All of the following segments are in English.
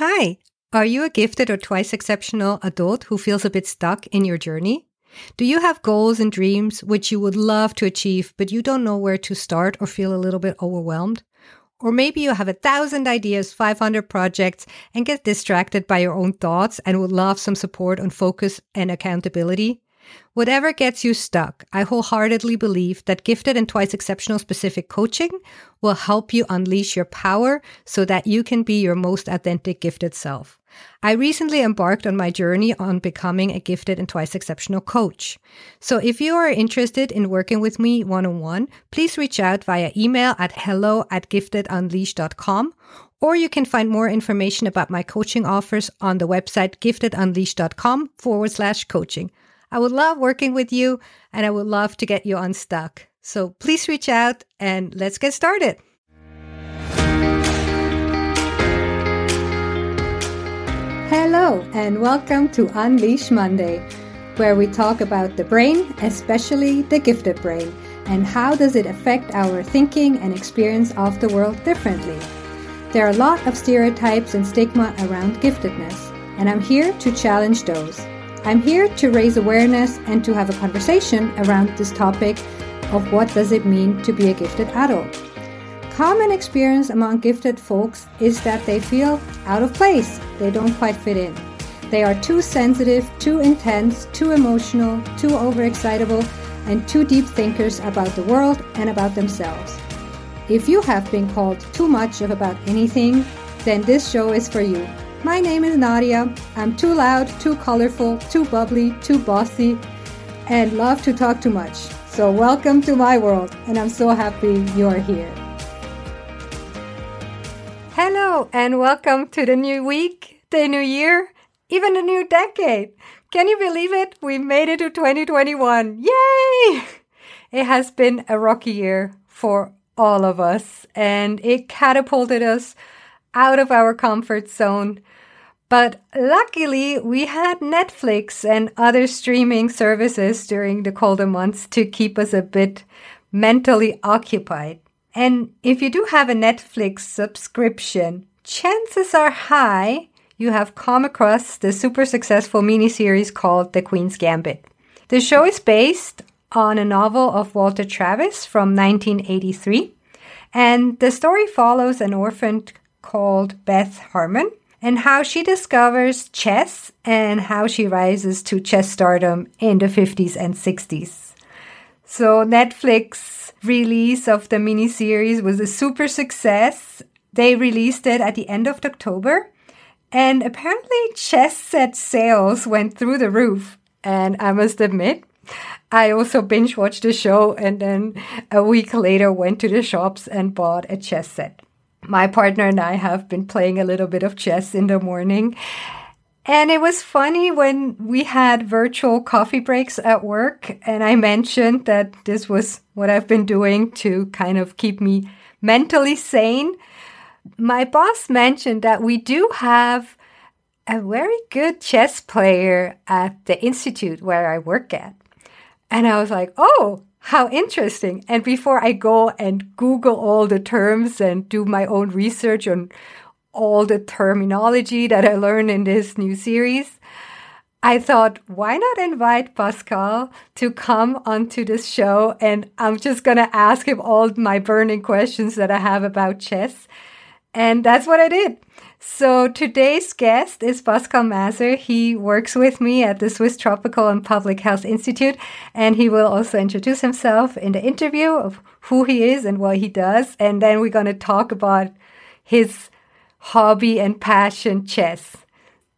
Hi, are you a gifted or twice exceptional adult who feels a bit stuck in your journey? Do you have goals and dreams which you would love to achieve, but you don't know where to start or feel a little bit overwhelmed? Or maybe you have a thousand ideas, 500 projects, and get distracted by your own thoughts and would love some support on focus and accountability. Whatever gets you stuck, I wholeheartedly believe that gifted and twice exceptional specific coaching will help you unleash your power so that you can be your most authentic gifted self. I recently embarked on my journey on becoming a gifted and twice exceptional coach. So if you are interested in working with me one on one, please reach out via email at hello at giftedunleash.com or you can find more information about my coaching offers on the website giftedunleash.com forward slash coaching. I would love working with you and I would love to get you unstuck. So please reach out and let's get started. Hello and welcome to Unleash Monday, where we talk about the brain, especially the gifted brain, and how does it affect our thinking and experience of the world differently. There are a lot of stereotypes and stigma around giftedness, and I'm here to challenge those. I'm here to raise awareness and to have a conversation around this topic of what does it mean to be a gifted adult. Common experience among gifted folks is that they feel out of place. They don't quite fit in. They are too sensitive, too intense, too emotional, too overexcitable, and too deep thinkers about the world and about themselves. If you have been called too much of about anything, then this show is for you. My name is Nadia. I'm too loud, too colorful, too bubbly, too bossy, and love to talk too much. So, welcome to my world, and I'm so happy you're here. Hello, and welcome to the new week, the new year, even the new decade. Can you believe it? We made it to 2021. Yay! It has been a rocky year for all of us, and it catapulted us out of our comfort zone. But luckily, we had Netflix and other streaming services during the colder months to keep us a bit mentally occupied. And if you do have a Netflix subscription, chances are high you have come across the super successful miniseries called The Queen's Gambit. The show is based on a novel of Walter Tevis from 1983, and the story follows an orphan called Beth Harmon and how she discovers chess and how she rises to chess stardom in the 50s and 60s. So Netflix release of the miniseries was a super success. They released it at the end of October and apparently chess set sales went through the roof. And I must admit, I also binge watched the show and then a week later went to the shops and bought a chess set my partner and I have been playing a little bit of chess in the morning. And it was funny when we had virtual coffee breaks at work, and I mentioned that this was what I've been doing to kind of keep me mentally sane. My boss mentioned that we do have a very good chess player at the institute where I work at. And I was like, oh, how interesting. And before I go and Google all the terms and do my own research on all the terminology that I learned in this new series, I thought, why not invite Pascal to come onto this show? And I'm just going to ask him all my burning questions that I have about chess. And that's what I did. So today's guest is Pascal Maeser. He works with me at the Swiss Tropical and Public Health Institute, and he will also introduce himself in the interview of who he is and what he does. And then we're going to talk about his hobby and passion, chess.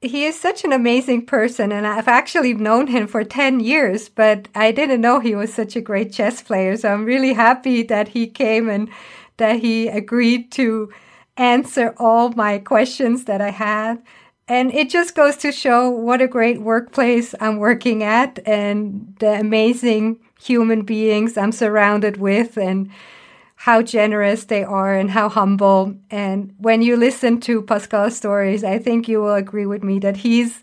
He is such an amazing person, and I've actually known him for 10 years, but I didn't know he was such a great chess player. So I'm really happy that he came and that he agreed to answer all my questions that I had. And it just goes to show what a great workplace I'm working at and the amazing human beings I'm surrounded with and how generous they are and how humble. And when you listen to Pascal's stories, I think you will agree with me that he's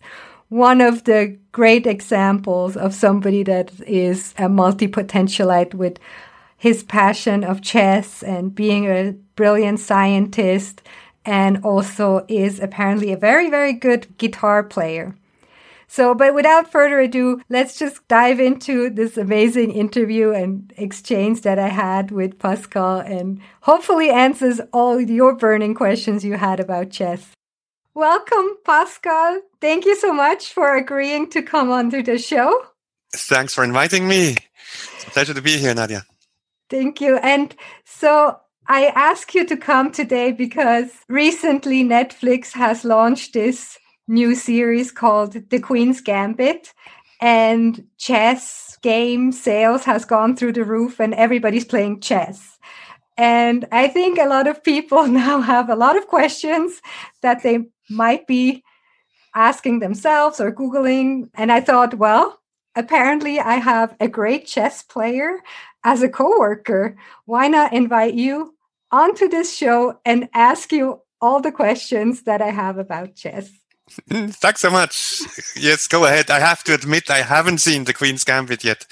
one of the great examples of somebody that is a multi potentialite with his passion of chess and being a brilliant scientist and also is apparently a very, very good guitar player. So, but without further ado, let's just dive into this amazing interview and exchange that I had with Pascal and hopefully answers all your burning questions you had about chess. Welcome, Pascal. Thank you so much for agreeing to come onto the show. Thanks for inviting me. It's a pleasure to be here, Nadia. Thank you. And so I ask you to come today because recently Netflix has launched this new series called The Queen's Gambit and chess game sales has gone through the roof and everybody's playing chess. And I think a lot of people now have a lot of questions that they might be asking themselves or Googling. And I thought, well, apparently I have a great chess player as a coworker. Why not invite you onto this show and ask you all the questions that I have about chess? Thanks so much. Yes, go ahead. I have to admit, I haven't seen the Queen's Gambit yet.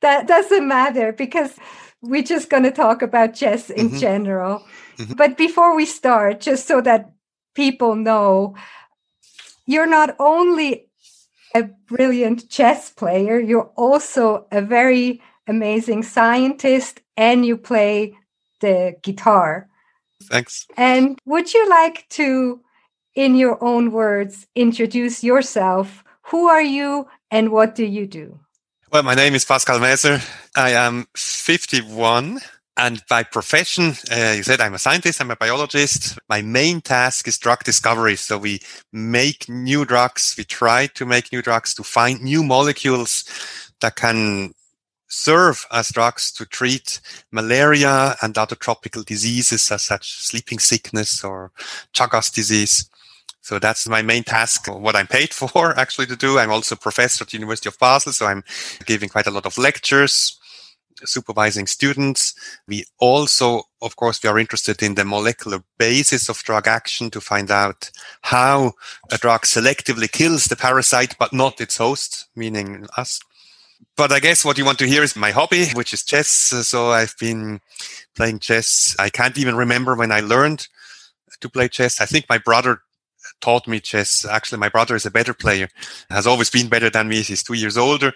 That doesn't matter because we're just going to talk about chess in mm-hmm. general. Mm-hmm. But before we start, just so that people know, you're not only a brilliant chess player, you're also a very amazing scientist and you play the guitar. Thanks. And would you like to in your own words, introduce yourself. Who are you and what do you do? Well, my name is Pascal Maeser. I am 51 and by profession, uh, you said I'm a scientist, I'm a biologist. My main task is drug discovery. So we make new drugs. We try to make new drugs to find new molecules that can serve as drugs to treat malaria and other tropical diseases as such as sleeping sickness or Chagas disease. So that's my main task, what I'm paid for actually to do. I'm also professor at the University of Basel, so I'm giving quite a lot of lectures, supervising students. We also, of course, we are interested in the molecular basis of drug action to find out how a drug selectively kills the parasite, but not its host, meaning us. But I guess what you want to hear is my hobby, which is chess. So I've been playing chess. I can't even remember when I learned to play chess. I think my brother taught me chess. Actually, my brother is a better player, has always been better than me. He's two years older,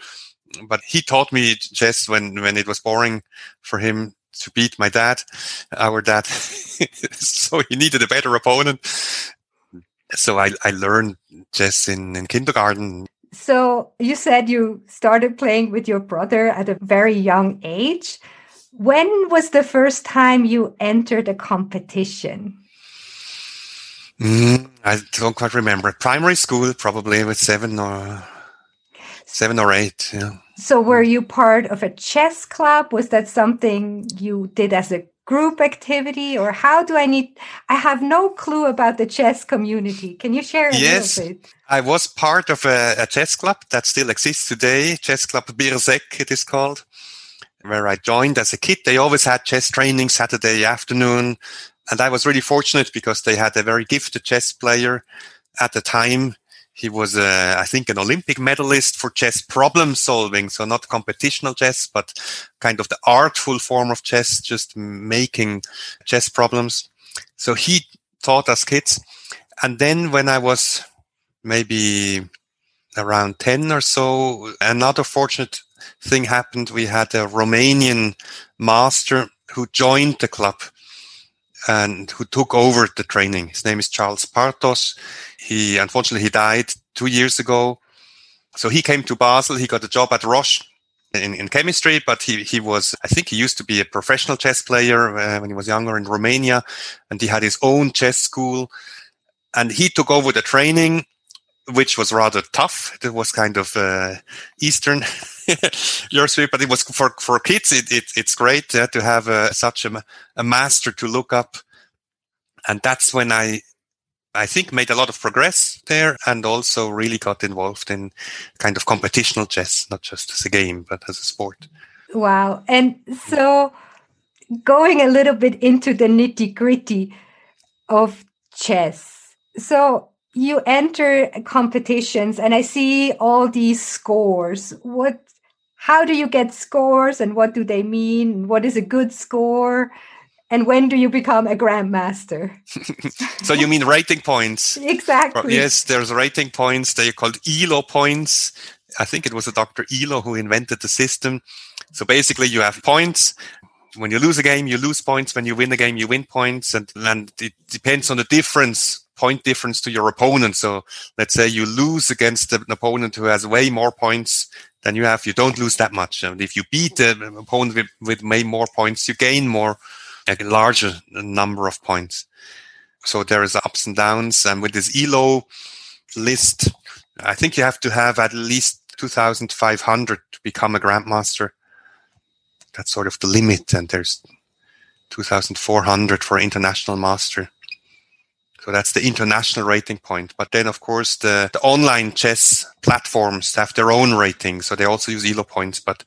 but he taught me chess when, when it was boring for him to beat my dad, our dad. so he needed a better opponent. So I, I learned chess in, in kindergarten. So you said you started playing with your brother at a very young age. When was the first time you entered a competition? Mm, I don't quite remember. Primary school, probably with seven or seven or eight. Yeah. So, were you part of a chess club? Was that something you did as a group activity, or how do I need? I have no clue about the chess community. Can you share a yes, little bit? I was part of a, a chess club that still exists today. Chess Club Birseck, it is called where I joined as a kid. They always had chess training Saturday afternoon and I was really fortunate because they had a very gifted chess player at the time. He was, uh, I think, an Olympic medalist for chess problem solving. So not competitional chess, but kind of the artful form of chess, just making chess problems. So he taught us kids. And then when I was maybe around 10 or so, another fortunate thing happened. We had a Romanian master who joined the club and who took over the training. His name is Charles Partos. He unfortunately he died two years ago. So he came to Basel. He got a job at Roche in, in chemistry, but he, he was, I think he used to be a professional chess player uh, when he was younger in Romania and he had his own chess school and he took over the training, which was rather tough. It was kind of, uh, Eastern Europe, but it was for, for kids. It, it it's great uh, to have uh, such a, a master to look up and that's when I I think made a lot of progress there and also really got involved in kind of competitional chess, not just as a game, but as a sport. Wow. And so going a little bit into the nitty gritty of chess. So you enter competitions and I see all these scores. What how do you get scores and what do they mean? What is a good score? And when do you become a grandmaster? so you mean rating points? Exactly. Yes, there's rating points. They're called ELO points. I think it was a Dr. Elo who invented the system. So basically you have points. When you lose a game, you lose points. When you win a game, you win points. And, and it depends on the difference, point difference to your opponent. So let's say you lose against an opponent who has way more points than you have. You don't lose that much. And if you beat the opponent with, with way more points, you gain more, a larger number of points. So there is ups and downs. And with this ELO list, I think you have to have at least 2,500 to become a grandmaster. That's sort of the limit. And there's 2,400 for international master. So that's the international rating point. But then, of course, the, the online chess platforms have their own rating. So they also use ELO points, but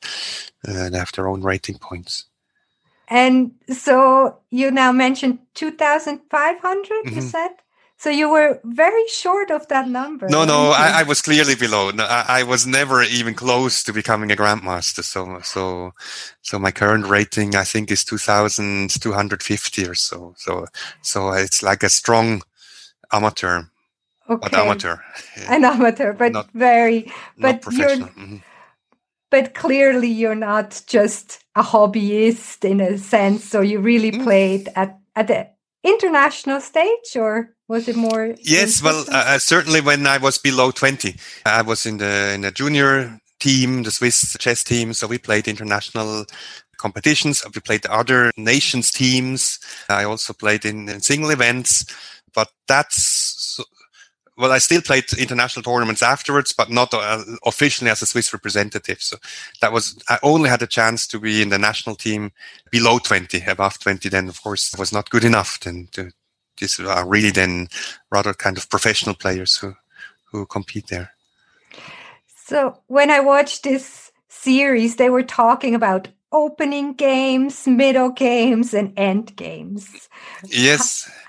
uh, they have their own rating points. And so you now mentioned 2,500, mm-hmm. you said? So you were very short of that number. No, no, I, I, was clearly below. No, I, I, was never even close to becoming a grandmaster. So, so, so my current rating, I think, is two thousand two hundred fifty or so. So, so it's like a strong amateur. Okay. But amateur. An amateur, but not, very, but you're, mm-hmm. But clearly you're not just a hobbyist in a sense. So you really mm. played at at the international stage, or was it more? Yes, well, uh, uh, certainly when I was below 20, I was in the in a junior team, the Swiss chess team. So we played international competitions. We played other nations teams. I also played in, in single events, but that's well, I still played international tournaments afterwards, but not uh, officially as a Swiss representative. So that was, I only had a chance to be in the national team below 20, above 20. Then, of course, was not good enough then to, these are really then rather kind of professional players who who compete there. So when I watched this series, they were talking about opening games, middle games, and end games. Yes.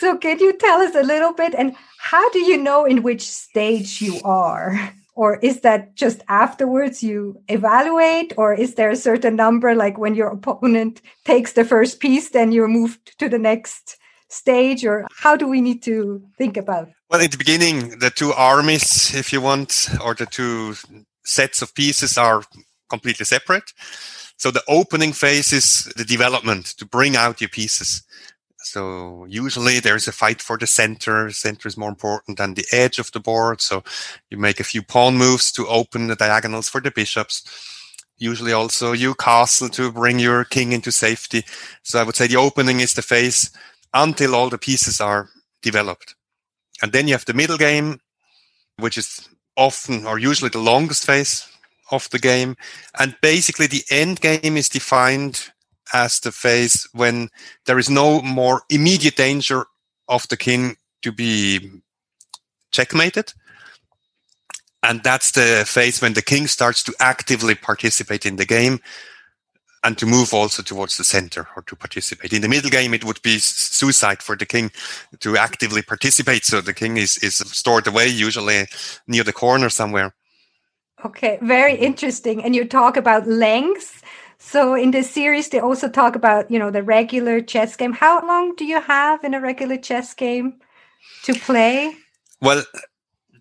So can you tell us a little bit and how do you know in which stage you are? Or is that just afterwards you evaluate? Or is there a certain number, like when your opponent takes the first piece, then you're moved to the next stage or how do we need to think about well in the beginning the two armies if you want or the two sets of pieces are completely separate so the opening phase is the development to bring out your pieces so usually there's a fight for the center. Center is more important than the edge of the board. So you make a few pawn moves to open the diagonals for the bishops. Usually also you castle to bring your king into safety. So I would say the opening is the phase until all the pieces are developed. And then you have the middle game, which is often or usually the longest phase of the game. And basically the end game is defined as the phase when there is no more immediate danger of the king to be checkmated. And that's the phase when the king starts to actively participate in the game and to move also towards the center or to participate. In the middle game, it would be suicide for the king to actively participate. So the king is, is stored away, usually near the corner somewhere. Okay, very interesting. And you talk about length. So in this series, they also talk about, you know, the regular chess game. How long do you have in a regular chess game to play? Well,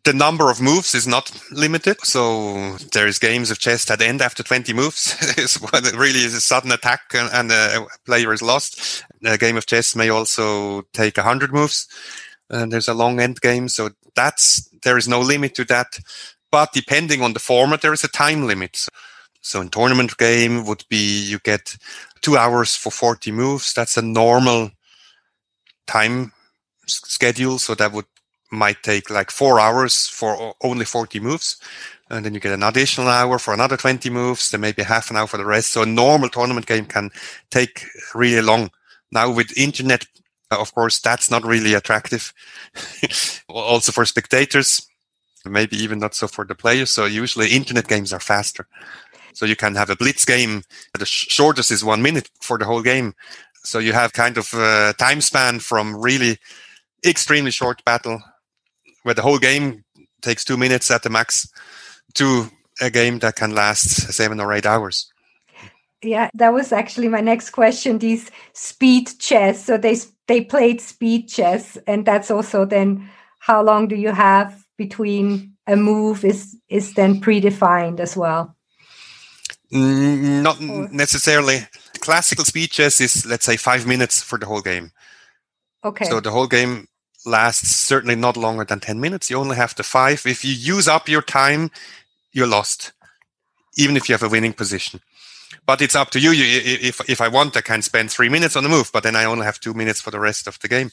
the number of moves is not limited. So there's games of chess that end after 20 moves. it's really is a sudden attack and, and uh, a player is lost. A game of chess may also take 100 moves. And there's a long end game. So that's, there is no limit to that. But depending on the format, there is a time limit. So, so in tournament game would be you get two hours for 40 moves. That's a normal time schedule. So that would might take like four hours for only 40 moves. And then you get an additional hour for another 20 moves, then maybe half an hour for the rest. So a normal tournament game can take really long. Now with internet, uh, of course, that's not really attractive. also for spectators, maybe even not so for the players. So usually internet games are faster. So you can have a blitz game. The shortest is one minute for the whole game. So you have kind of a time span from really extremely short battle where the whole game takes two minutes at the max to a game that can last seven or eight hours. Yeah, that was actually my next question. These speed chess. So they they played speed chess, and that's also then how long do you have between a move is is then predefined as well. Not or? necessarily. Classical speed chess is let's say five minutes for the whole game. Okay. So the whole game lasts certainly not longer than 10 minutes. You only have the five. If you use up your time, you're lost, even if you have a winning position. But it's up to you. you. If if I want, I can spend three minutes on the move, but then I only have two minutes for the rest of the game.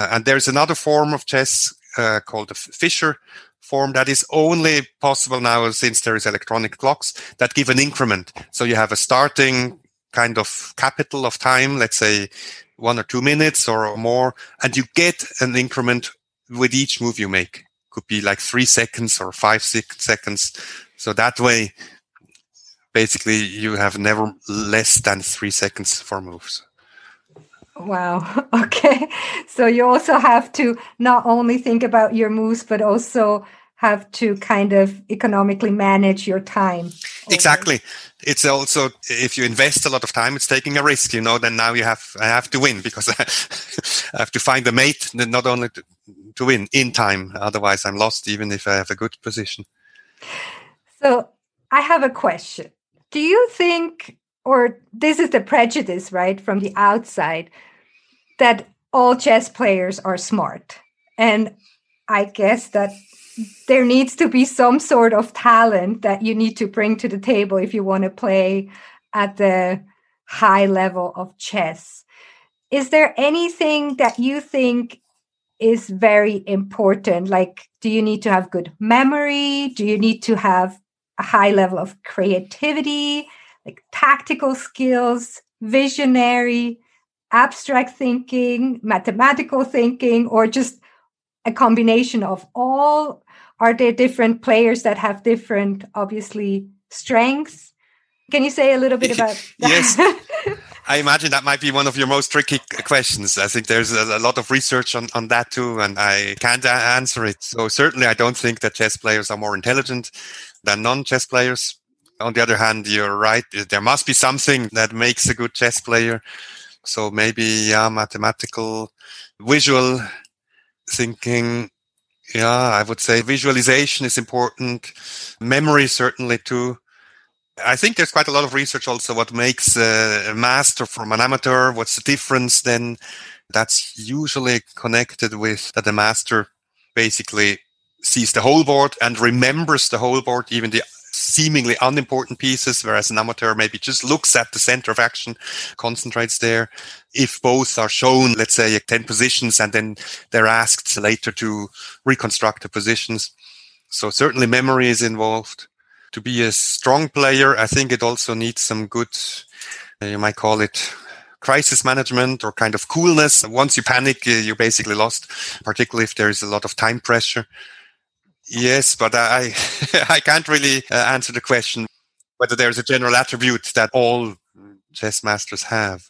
And there's another form of chess uh, called the Fischer form that is only possible now since there is electronic clocks that give an increment. So you have a starting kind of capital of time, let's say one or two minutes or more, and you get an increment with each move you make. Could be like three seconds or five six seconds. So that way basically you have never less than three seconds for moves. Wow. Okay. So you also have to not only think about your moves, but also have to kind of economically manage your time. Exactly. It's also if you invest a lot of time, it's taking a risk. You know, then now you have I have to win because I have to find a mate, not only to, to win in time. Otherwise, I'm lost, even if I have a good position. So I have a question do you think, or this is the prejudice, right, from the outside, that all chess players are smart? And I guess that there needs to be some sort of talent that you need to bring to the table if you want to play at the high level of chess. Is there anything that you think is very important? Like, do you need to have good memory? Do you need to have a high level of creativity, like tactical skills, visionary, abstract thinking, mathematical thinking, or just a combination of all? Are there different players that have different, obviously, strengths? Can you say a little bit about that? yes. I imagine that might be one of your most tricky questions. I think there's a, a, lot of research on, on that too, and I can't answer it. So certainly I don't think that chess players are more intelligent than non-chess players. On the other hand, you're right. There must be something that makes a good chess player. So maybe yeah, mathematical, visual thinking. Yeah, I would say visualization is important. Memory certainly too. I think there's quite a lot of research also what makes a master from an amateur. What's the difference then? That's usually connected with that the master basically sees the whole board and remembers the whole board, even the seemingly unimportant pieces, whereas an amateur maybe just looks at the center of action, concentrates there. If both are shown, let's say 10 positions, and then they're asked later to reconstruct the positions. So certainly memory is involved. To be a strong player, I think it also needs some good, uh, you might call it crisis management or kind of coolness. Once you panic, you're basically lost, particularly if there is a lot of time pressure. Yes, but I I can't really uh, answer the question whether there's a general attribute that all chess masters have.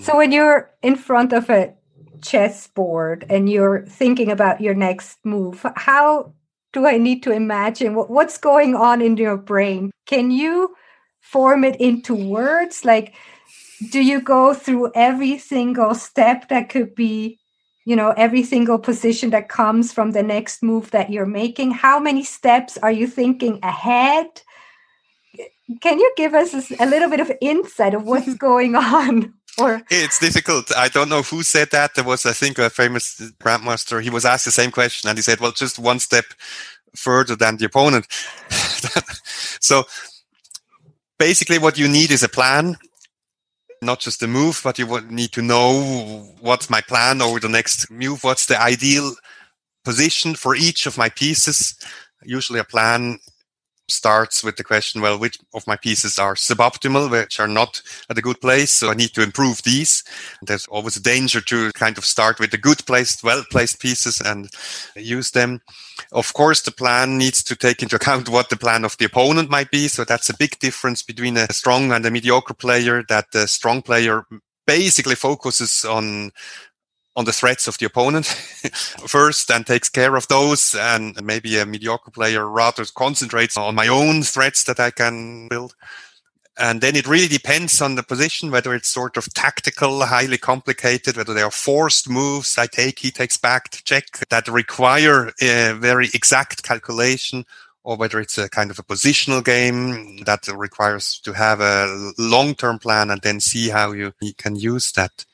So when you're in front of a chess board and you're thinking about your next move, how do I need to imagine what's going on in your brain? Can you form it into words? Like, do you go through every single step that could be you know every single position that comes from the next move that you're making. How many steps are you thinking ahead? Can you give us a little bit of insight of what's going on or it's difficult. I don't know who said that. There was i think a famous grandmaster. He was asked the same question and he said well just one step further than the opponent. So basically what you need is a plan not just the move, but you need to know what's my plan over the next move. What's the ideal position for each of my pieces? Usually a plan starts with the question, well, which of my pieces are suboptimal, which are not at a good place? So I need to improve these. There's always a danger to kind of start with the good placed, well placed pieces and use them. Of course, the plan needs to take into account what the plan of the opponent might be. So that's a big difference between a strong and a mediocre player that the strong player basically focuses on on the threats of the opponent first and takes care of those and maybe a mediocre player rather concentrates on my own threats that I can build. And then it really depends on the position, whether it's sort of tactical, highly complicated, whether they are forced moves, I take, he takes back check that require a very exact calculation, or whether it's a kind of a positional game that requires to have a long-term plan and then see how you can use that.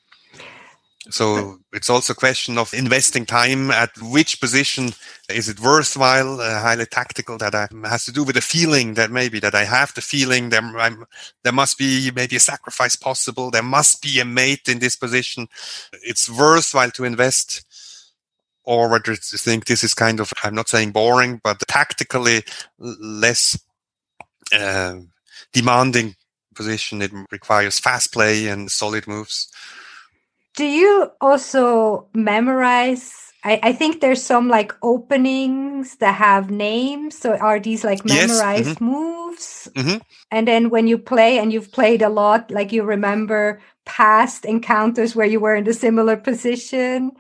So it's also a question of investing time at which position is it worthwhile, uh, highly tactical that I, has to do with the feeling that maybe that I have the feeling there, I'm, there must be maybe a sacrifice possible. There must be a mate in this position. It's worthwhile to invest or whether you think this is kind of, I'm not saying boring, but tactically less uh, demanding position. It requires fast play and solid moves. Do you also memorize? I, I think there's some like openings that have names. So are these like memorized yes. mm-hmm. moves? Mm-hmm. And then when you play and you've played a lot, like you remember past encounters where you were in the similar position.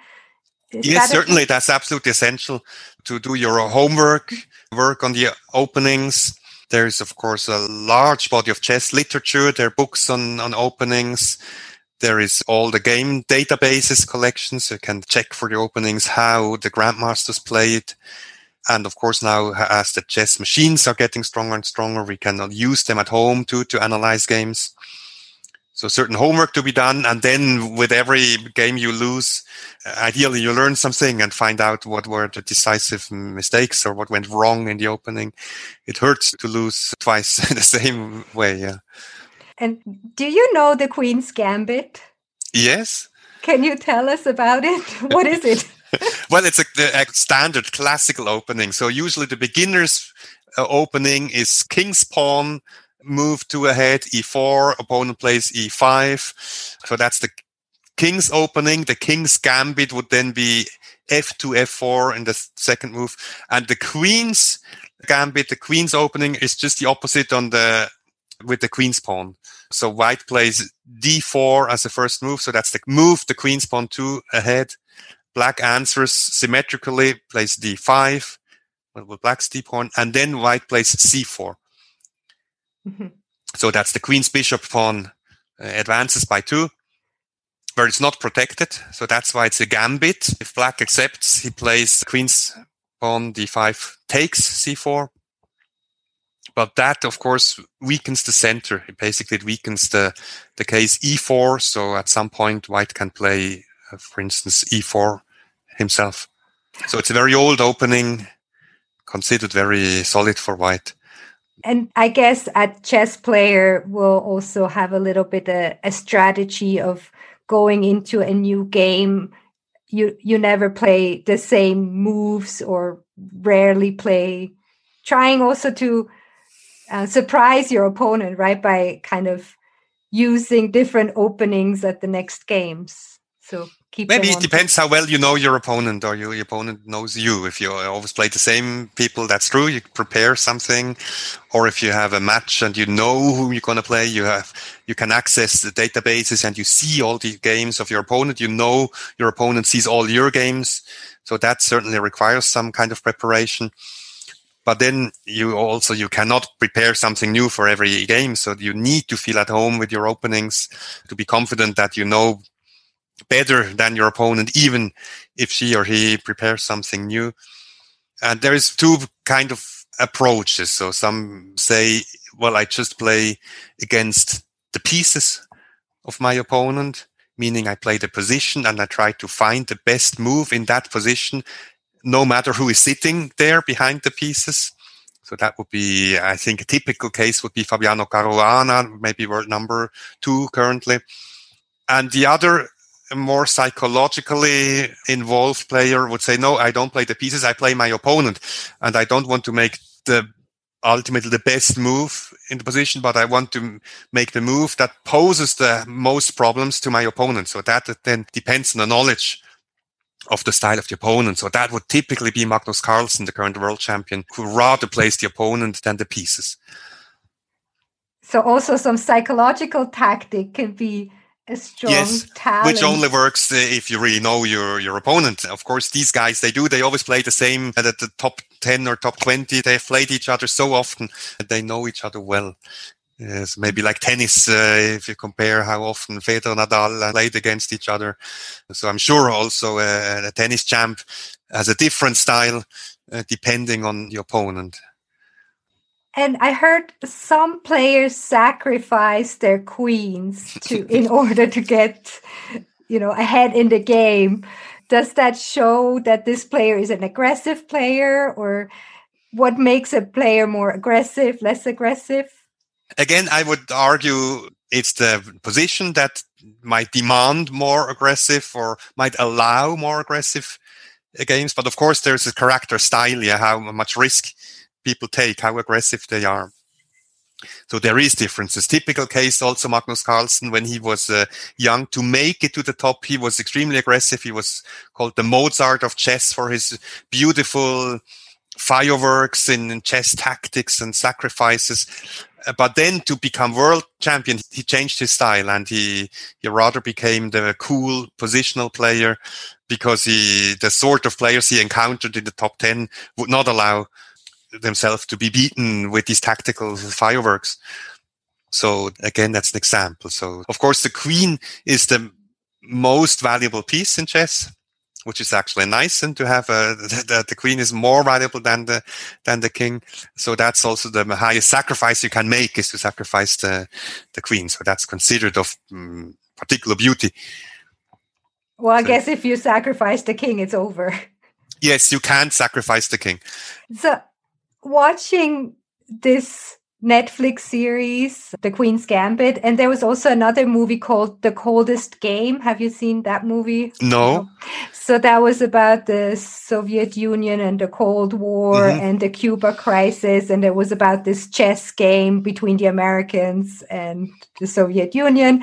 Is yes, that certainly. That's absolutely essential to do your homework, work on the openings. There's, of course, a large body of chess literature. There are books on, on openings. There is all the game databases collections. You can check for the openings, how the grandmasters played. And of course, now as the chess machines are getting stronger and stronger, we can use them at home too to analyze games. So certain homework to be done. And then with every game you lose, uh, ideally you learn something and find out what were the decisive mistakes or what went wrong in the opening. It hurts to lose twice the same way. Yeah. And do you know the Queen's Gambit? Yes. Can you tell us about it? What is it? well, it's a, a, standard classical opening. So usually the beginner's uh, opening is king's pawn, move to ahead, e4, opponent plays e5. So that's the king's opening. The king's gambit would then be f2, f4 in the second move. And the queen's gambit, the queen's opening is just the opposite on the with the queen's pawn. So white plays d4 as the first move. So that's the move the queen's pawn two ahead. Black answers symmetrically, plays d5 with black's d pawn, and then white plays c4. Mm-hmm. So that's the queen's bishop pawn uh, advances by two, where it's not protected. So that's why it's a gambit. If black accepts, he plays queen's pawn d5 takes c4 but that, of course, weakens the center. Basically, it weakens the, the case e4. So at some point, white can play, uh, for instance, e4 himself. So it's a very old opening, considered very solid for white. And I guess a chess player will also have a little bit a, a strategy of going into a new game. You you never play the same moves or rarely play. Trying also to uh, surprise your opponent, right? By kind of using different openings at the next games. So keep maybe it depends how well you know your opponent or your, your opponent knows you. If you always play the same people, that's true. You prepare something, or if you have a match and you know who you're going to play, you have you can access the databases and you see all the games of your opponent. You know your opponent sees all your games, so that certainly requires some kind of preparation but then you also you cannot prepare something new for every game. So you need to feel at home with your openings to be confident that you know better than your opponent even if she or he prepares something new. And there is two kind of approaches. So some say well i just play against the pieces of my opponent meaning i play the position and i try to find the best move in that position no matter who is sitting there behind the pieces. So that would be, I think, a typical case would be Fabiano Caruana, maybe world number two currently. And the other more psychologically involved player would say, no, I don't play the pieces. I play my opponent and I don't want to make the ultimately the best move in the position, but I want to make the move that poses the most problems to my opponent. So that then depends on the knowledge of the style of the opponent. So that would typically be Magnus Carlsen, the current world champion, who rather plays the opponent than the pieces. So also some psychological tactic can be a strong yes, talent. which only works uh, if you really know your your opponent. Of course, these guys they do. They always play the same at the top ten or top twenty. They've played each other so often that they know each other well. Yes, maybe like tennis, uh, if you compare how often Federer and Nadal played against each other. So I'm sure also uh, a tennis champ has a different style uh, depending on the opponent. And I heard some players sacrifice their queens to in order to get, you know, ahead in the game. Does that show that this player is an aggressive player, or what makes a player more aggressive, less aggressive? Again, I would argue it's the position that might demand more aggressive or might allow more aggressive games. But of course, there's a character style, yeah, how much risk people take, how aggressive they are. So there is differences. Typical case also Magnus Carlsen when he was uh, young to make it to the top, he was extremely aggressive. He was called the Mozart of chess for his beautiful fireworks in chess tactics and sacrifices. But then to become world champion, he changed his style and he, he rather became the cool positional player because he, the sort of players he encountered in the top 10 would not allow themselves to be beaten with these tactical fireworks. So again, that's an example. So of course, the queen is the most valuable piece in chess which is actually nice and to have a, the, the, queen is more valuable than the than the king. So that's also the highest sacrifice you can make is to sacrifice the the queen. So that's considered of um, particular beauty. Well i so, guess if you sacrifice the king it's over. Yes you can sacrifice the king. So watching this Netflix series, The Queen's Gambit, and there was also another movie called The Coldest Game. Have you seen that movie? No. So that was about the Soviet Union and the Cold War mm-hmm. and the Cuba crisis, and it was about this chess game between the Americans and the Soviet Union.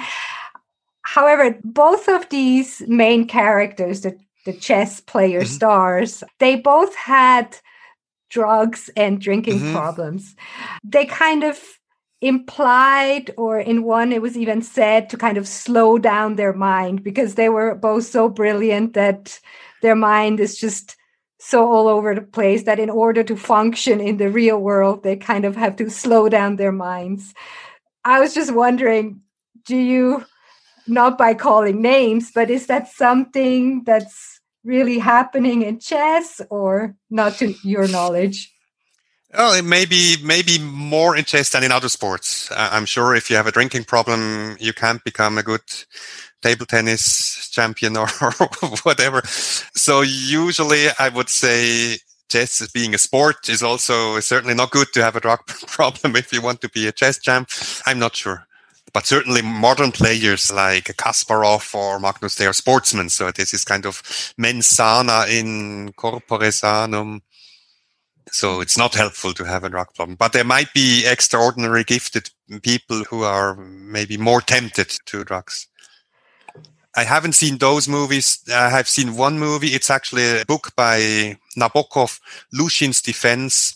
However, both of these main characters, the, the chess player mm-hmm. stars, they both had drugs and drinking mm-hmm. problems. They kind of implied, or in one, it was even said to kind of slow down their mind because they were both so brilliant that their mind is just so all over the place that in order to function in the real world, they kind of have to slow down their minds. I was just wondering, do you, not by calling names, but is that something that's really happening in chess or not to your knowledge? Oh, it may be maybe more in chess than in other sports. I'm sure if you have a drinking problem, you can't become a good table tennis champion or, or whatever. So usually, I would say chess being a sport is also certainly not good to have a drug problem if you want to be a chess champ. I'm not sure but certainly modern players like Kasparov or Magnus, they are sportsmen. So this is kind of mens sana in corpore sanum. So it's not helpful to have a drug problem, but there might be extraordinary gifted people who are maybe more tempted to drugs. I haven't seen those movies. I have seen one movie. It's actually a book by Nabokov, Luzhin's Defense.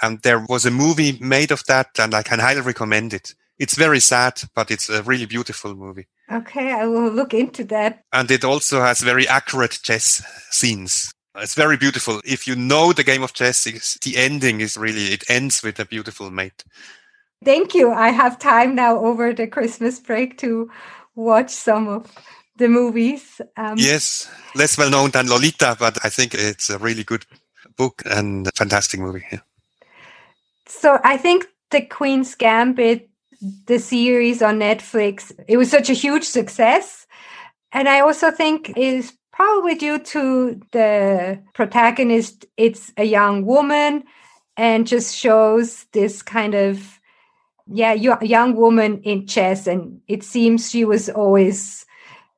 And there was a movie made of that and I can highly recommend it it's very sad, but it's a really beautiful movie. Okay, I will look into that. And it also has very accurate chess scenes. It's very beautiful. If you know the game of chess, the ending is really, it ends with a beautiful mate. Thank you. I have time now over the Christmas break to watch some of the movies. Um, yes, less well known than Lolita, but I think it's a really good book and a fantastic movie. Yeah. So I think the Queen's Gambit the series on Netflix, it was such a huge success. And I also think is probably due to the protagonist. It's a young woman and just shows this kind of, yeah, young woman in chess. And it seems she was always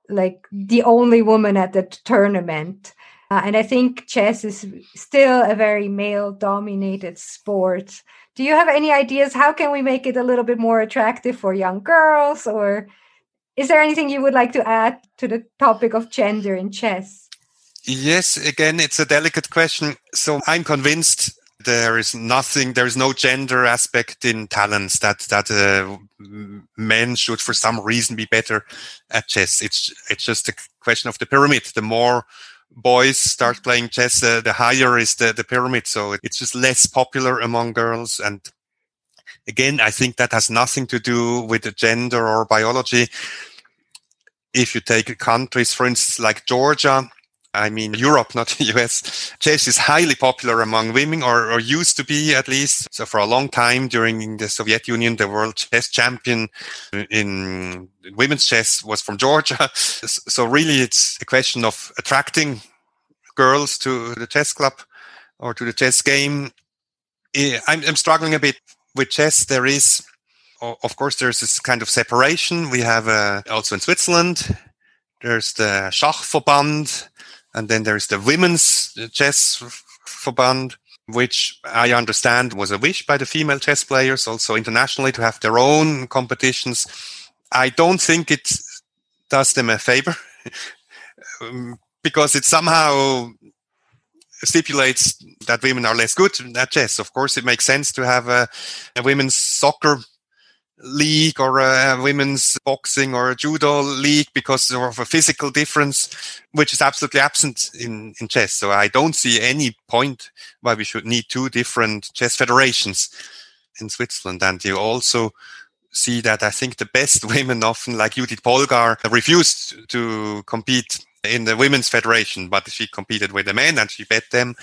like the only woman at the tournament. Uh, and I think chess is still a very male dominated sport. Do you have any ideas? How can we make it a little bit more attractive for young girls or is there anything you would like to add to the topic of gender in chess? Yes again it's a delicate question. So i'm convinced there is nothing there is no gender aspect in talents that that uh, men should for some reason be better at chess. It's it's just a question of the pyramid. The more boys start playing chess, uh, the higher is the, the pyramid. So it's just less popular among girls. And Again, I think that has nothing to do with the gender or biology. If you take countries, for instance, like Georgia, I mean, Europe, not the US. Chess is highly popular among women, or, or, used to be at least. So for a long time during the Soviet Union, the world chess champion in women's chess was from Georgia. So really, it's a question of attracting girls to the chess club or to the chess game. I'm, I'm struggling a bit with chess. There is, of course, there's this kind of separation. We have uh, also in Switzerland. There's the Schachverband, and then there's the Women's Chess Verband, which I understand was a wish by the female chess players, also internationally, to have their own competitions. I don't think it does them a favor um, because it somehow stipulates that women are less good at chess. Of course, it makes sense to have a, a women's soccer league or a women's boxing or a judo league because of a physical difference, which is absolutely absent in, in chess. So I don't see any point why we should need two different chess federations in Switzerland. And you also see that I think the best women often like Judith Polgar refused to compete in the women's federation, but she competed with the men and she bet them.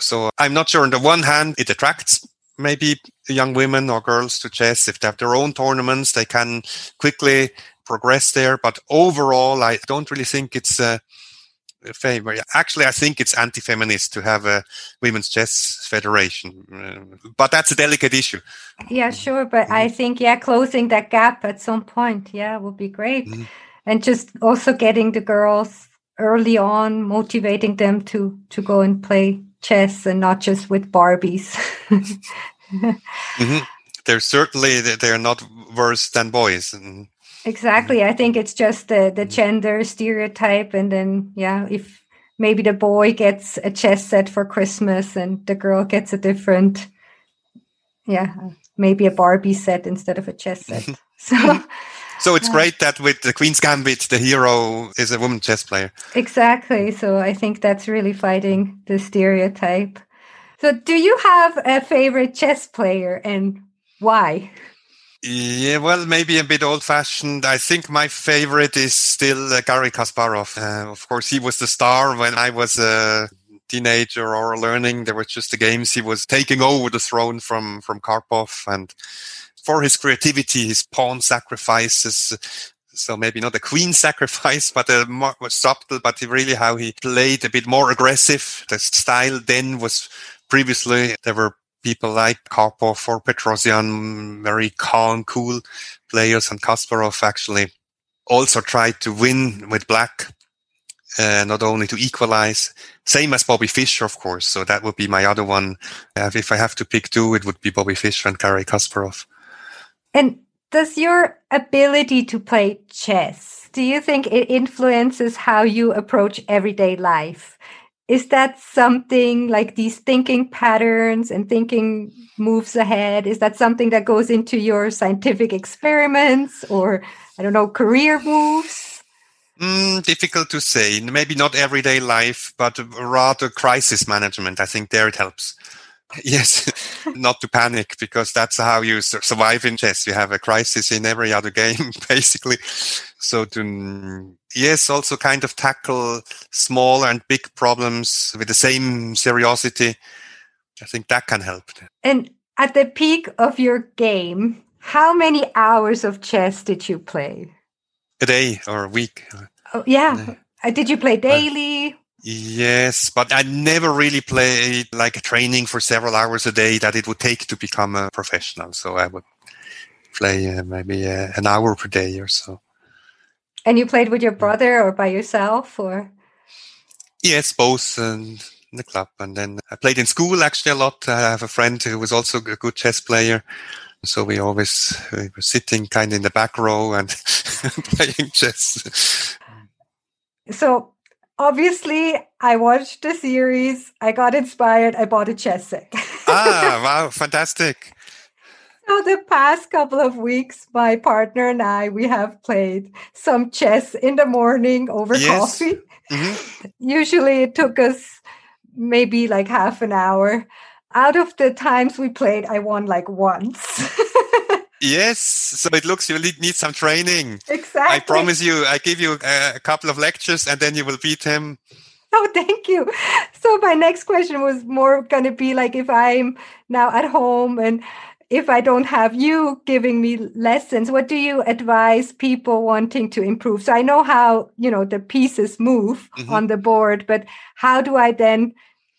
So I'm not sure. On the one hand, it attracts maybe young women or girls to chess. If they have their own tournaments, they can quickly progress there. But overall, I don't really think it's a favor. Actually, I think it's anti-feminist to have a women's chess federation, uh, but that's a delicate issue. Yeah, sure. But I mm-hmm. think, yeah, closing that gap at some point, yeah, would be great. Mm and just also getting the girls early on motivating them to to go and play chess and not just with barbies. Mm-hmm. they're certainly they're not worse than boys. And exactly. Mm-hmm. I think it's just the the mm-hmm. gender stereotype and then yeah if maybe the boy gets a chess set for christmas and the girl gets a different yeah maybe a barbie set instead of a chess set. So so it's great that with the Queen's Gambit, the hero is a woman chess player. Exactly. So I think that's really fighting the stereotype. So, do you have a favorite chess player and why? Yeah, well, maybe a bit old fashioned. I think my favorite is still uh, Garry Kasparov. Uh, of course, he was the star when I was a teenager or learning. There were just the games he was taking over the throne from, from Karpov and for his creativity, his pawn sacrifices. So maybe not a queen sacrifice, but a more, subtle, but really how he played a bit more aggressive. The style then was previously there were people like Karpov or Petrosian, very calm, cool players, and Kasparov actually also tried to win with black, uh, not only to equalize. Same as Bobby Fischer, of course. So that would be my other one. Uh, if I have to pick two, it would be Bobby Fischer and Garry Kasparov. And does your ability to play chess, do you think it influences how you approach everyday life? Is that something like these thinking patterns and thinking moves ahead? Is that something that goes into your scientific experiments or, I don't know, career moves? Mm, difficult to say. Maybe not everyday life, but rather crisis management. I think there it helps. Yes, not to panic because that's how you survive in chess. You have a crisis in every other game, basically. So to, yes, also kind of tackle small and big problems with the same seriosity. I think that can help. And at the peak of your game, how many hours of chess did you play? A day or a week. Oh, yeah. Uh, did you play daily? Yes, but I never really played like training for several hours a day that it would take to become a professional. So I would play uh, maybe uh, an hour per day or so. And you played with your brother or by yourself or? Yes, both in the club. And then I played in school actually a lot. I have a friend who was also a good chess player. So we always we were sitting kind of in the back row and playing chess. So obviously i watched the series i got inspired i bought a chess set ah wow fantastic so the past couple of weeks my partner and i we have played some chess in the morning over yes. coffee mm-hmm. usually it took us maybe like half an hour out of the times we played, I won like once. yes, so it looks you need some training. Exactly. I promise you, I give you a, couple of lectures and then you will beat him. Oh, thank you. So my next question was more going to be like if I'm now at home and if I don't have you giving me lessons, what do you advise people wanting to improve? So I know how, you know, the pieces move mm-hmm. on the board, but how do I then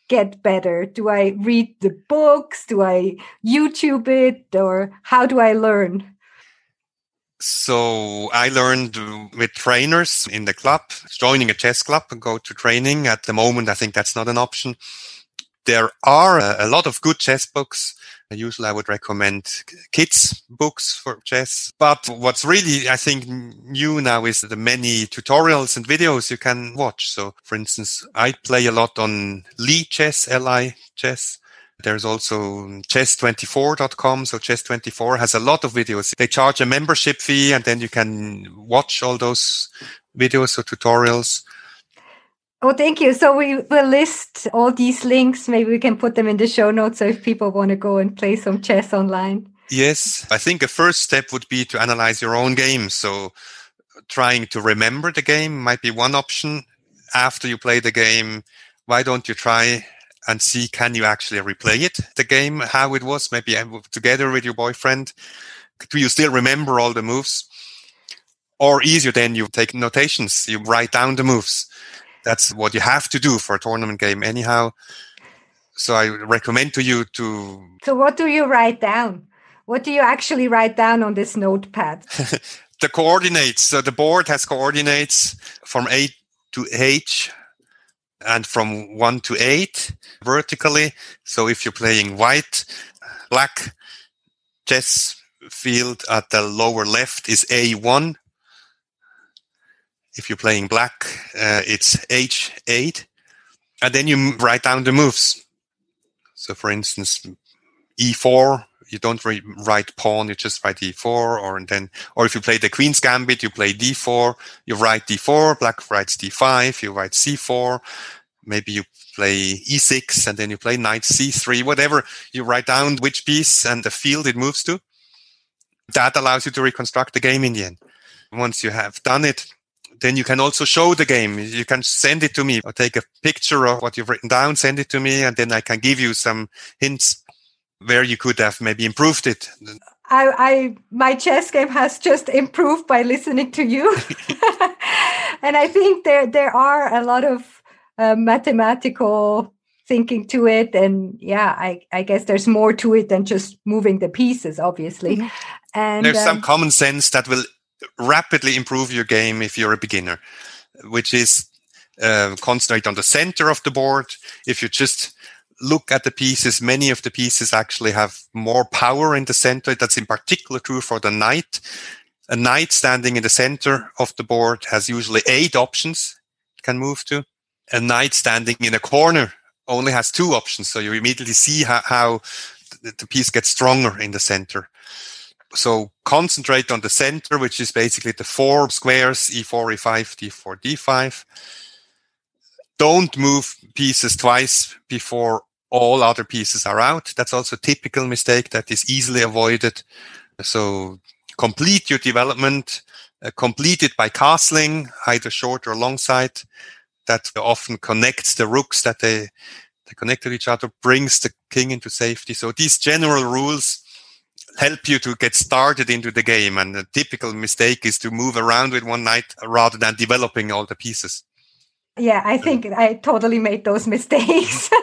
get better? Do I read the books? Do I YouTube it? Or how do I learn? So I learned with trainers in the club, joining a chess club and go to training. At the moment, I think that's not an option. There are a, a lot of good chess books Usually I would recommend kids books for chess. But what's really, I think, new now is the many tutorials and videos you can watch. So for instance, I play a lot on Lichess, L-I chess. There's also chess24.com. So chess24 has a lot of videos. They charge a membership fee and then you can watch all those videos or tutorials. Oh, thank you. So we will list all these links. Maybe we can put them in the show notes so if people want to go and play some chess online. Yes, I think a first step would be to analyze your own game. So trying to remember the game might be one option. After you play the game, why don't you try and see can you actually replay it, the game, how it was, maybe together with your boyfriend? Do you still remember all the moves? Or easier then you take notations, you write down the moves that's what you have to do for a tournament game anyhow. So I recommend to you to. So what do you write down? What do you actually write down on this notepad? the coordinates. So the board has coordinates from A to H and from 1 to 8 vertically. So if you're playing white, black chess field at the lower left is A1 if you're playing black, uh, it's h8. And then you write down the moves. So, for instance, e4, you don't re- write pawn, you just write e4, or and then, or if you play the queen's gambit, you play d4, you write d4, black writes d5, you write c4, maybe you play e6, and then you play knight c3, whatever. You write down which piece and the field it moves to. That allows you to reconstruct the game in the end. Once you have done it, then you can also show the game. You can send it to me or take a picture of what you've written down, send it to me, and then I can give you some hints where you could have maybe improved it. I, I my chess game has just improved by listening to you, and I think there there are a lot of uh, mathematical thinking to it, and yeah, I I guess there's more to it than just moving the pieces, obviously. Mm-hmm. And there's um, some common sense that will rapidly improve your game if you're a beginner, which is uh, concentrate on the center of the board. If you just look at the pieces, many of the pieces actually have more power in the center. That's in particular true for the knight. A knight standing in the center of the board has usually eight options it can move to. A knight standing in a corner only has two options. So you immediately see how, how the piece gets stronger in the center so concentrate on the center, which is basically the four squares, E4, E5, D4, D5. Don't move pieces twice before all other pieces are out. That's also a typical mistake that is easily avoided. So complete your development, uh, complete it by castling, either short or long side. That often connects the rooks that they, they connect to each other, brings the king into safety. So these general rules help you to get started into the game. And the typical mistake is to move around with one knight rather than developing all the pieces. Yeah, I think mm. I totally made those mistakes.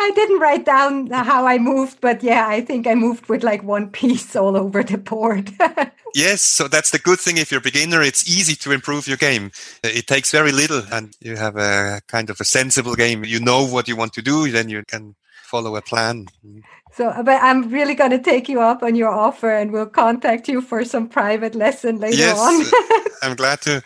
I didn't write down how I moved, but yeah, I think I moved with like one piece all over the board. yes, so that's the good thing. If you're a beginner, it's easy to improve your game. It takes very little, and you have a kind of a sensible game. You know what you want to do, then you can follow a plan. So, uh, but I'm really going to take you up on your offer and we'll contact you for some private lesson later yes, on. Uh, I'm glad to.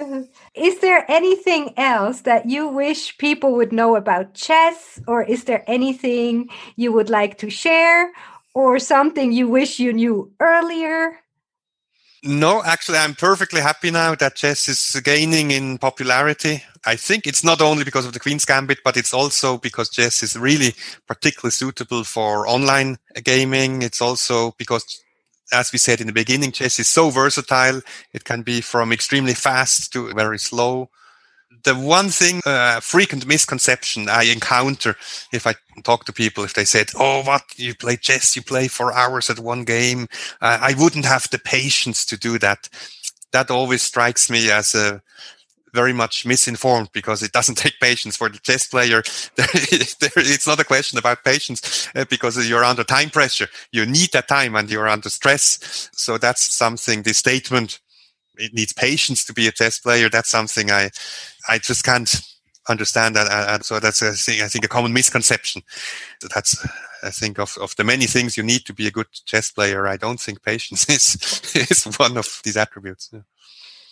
Uh, is there anything else that you wish people would know about chess, or is there anything you would like to share, or something you wish you knew earlier? No, actually, I'm perfectly happy now that chess is gaining in popularity. I think it's not only because of the Queen's Gambit, but it's also because chess is really particularly suitable for online gaming. It's also because, as we said in the beginning, chess is so versatile. It can be from extremely fast to very slow the one thing, uh, frequent misconception I encounter if I talk to people, if they said, "Oh, what you play chess? You play for hours at one game." Uh, I wouldn't have the patience to do that. That always strikes me as a very much misinformed because it doesn't take patience for the chess player. it's not a question about patience uh, because you're under time pressure. You need that time and you're under stress. So that's something, the statement, it needs patience to be a chess player. That's something I I just can't understand that. And so that's a thing, I think a common misconception. That's I think of, of the many things you need to be a good chess player. I don't think patience is is one of these attributes. Yeah.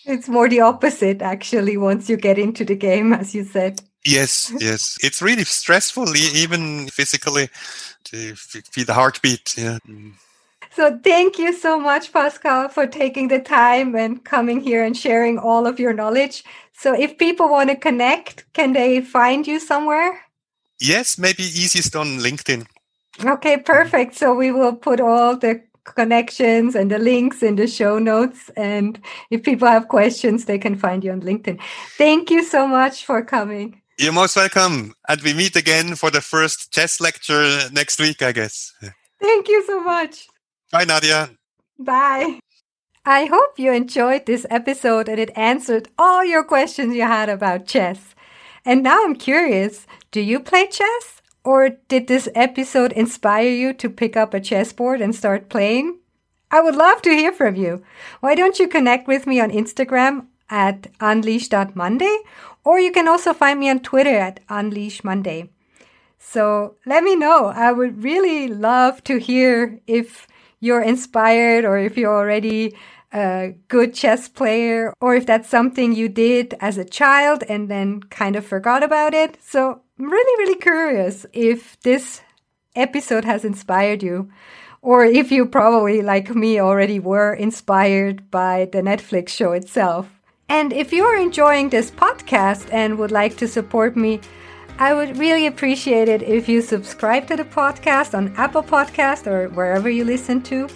It's more the opposite, actually. Once you get into the game, as you said. Yes, yes, it's really stressful, even physically, to feel the heartbeat. Yeah. Mm. So thank you so much, Pascal, for taking the time and coming here and sharing all of your knowledge. So if people want to connect, can they find you somewhere? Yes, maybe easiest on LinkedIn. Okay, perfect. So we will put all the connections and the links in the show notes. And if people have questions, they can find you on LinkedIn. Thank you so much for coming. You're most welcome. And we meet again for the first chess lecture next week, I guess. Thank you so much. Bye, Nadia. Bye. I hope you enjoyed this episode and it answered all your questions you had about chess. And now I'm curious do you play chess? Or did this episode inspire you to pick up a chessboard and start playing? I would love to hear from you. Why don't you connect with me on Instagram at unleash.monday or you can also find me on Twitter at unleashmonday. So let me know. I would really love to hear if you're inspired or if you're already a good chess player or if that's something you did as a child and then kind of forgot about it. So I'm really, really curious if this episode has inspired you or if you probably, like me, already were inspired by the Netflix show itself. And if you're enjoying this podcast and would like to support me, I would really appreciate it if you subscribe to the podcast on Apple Podcast or wherever you listen to.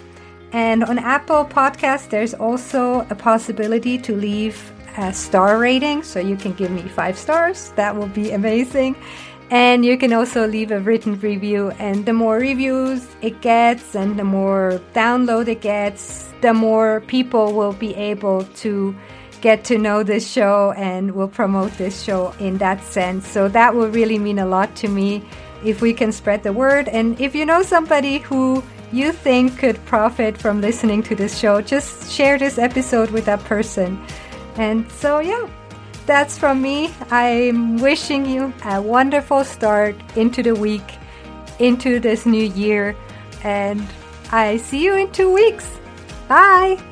And on Apple Podcast, there's also a possibility to leave a star rating. So you can give me five stars. That will be amazing. And you can also leave a written review. And the more reviews it gets and the more download it gets, the more people will be able to get to know this show and will promote this show in that sense. So that will really mean a lot to me if we can spread the word. And if you know somebody who you think could profit from listening to this show, just share this episode with that person. And so, yeah, that's from me. I'm wishing you a wonderful start into the week, into this new year. And I see you in two weeks. Bye.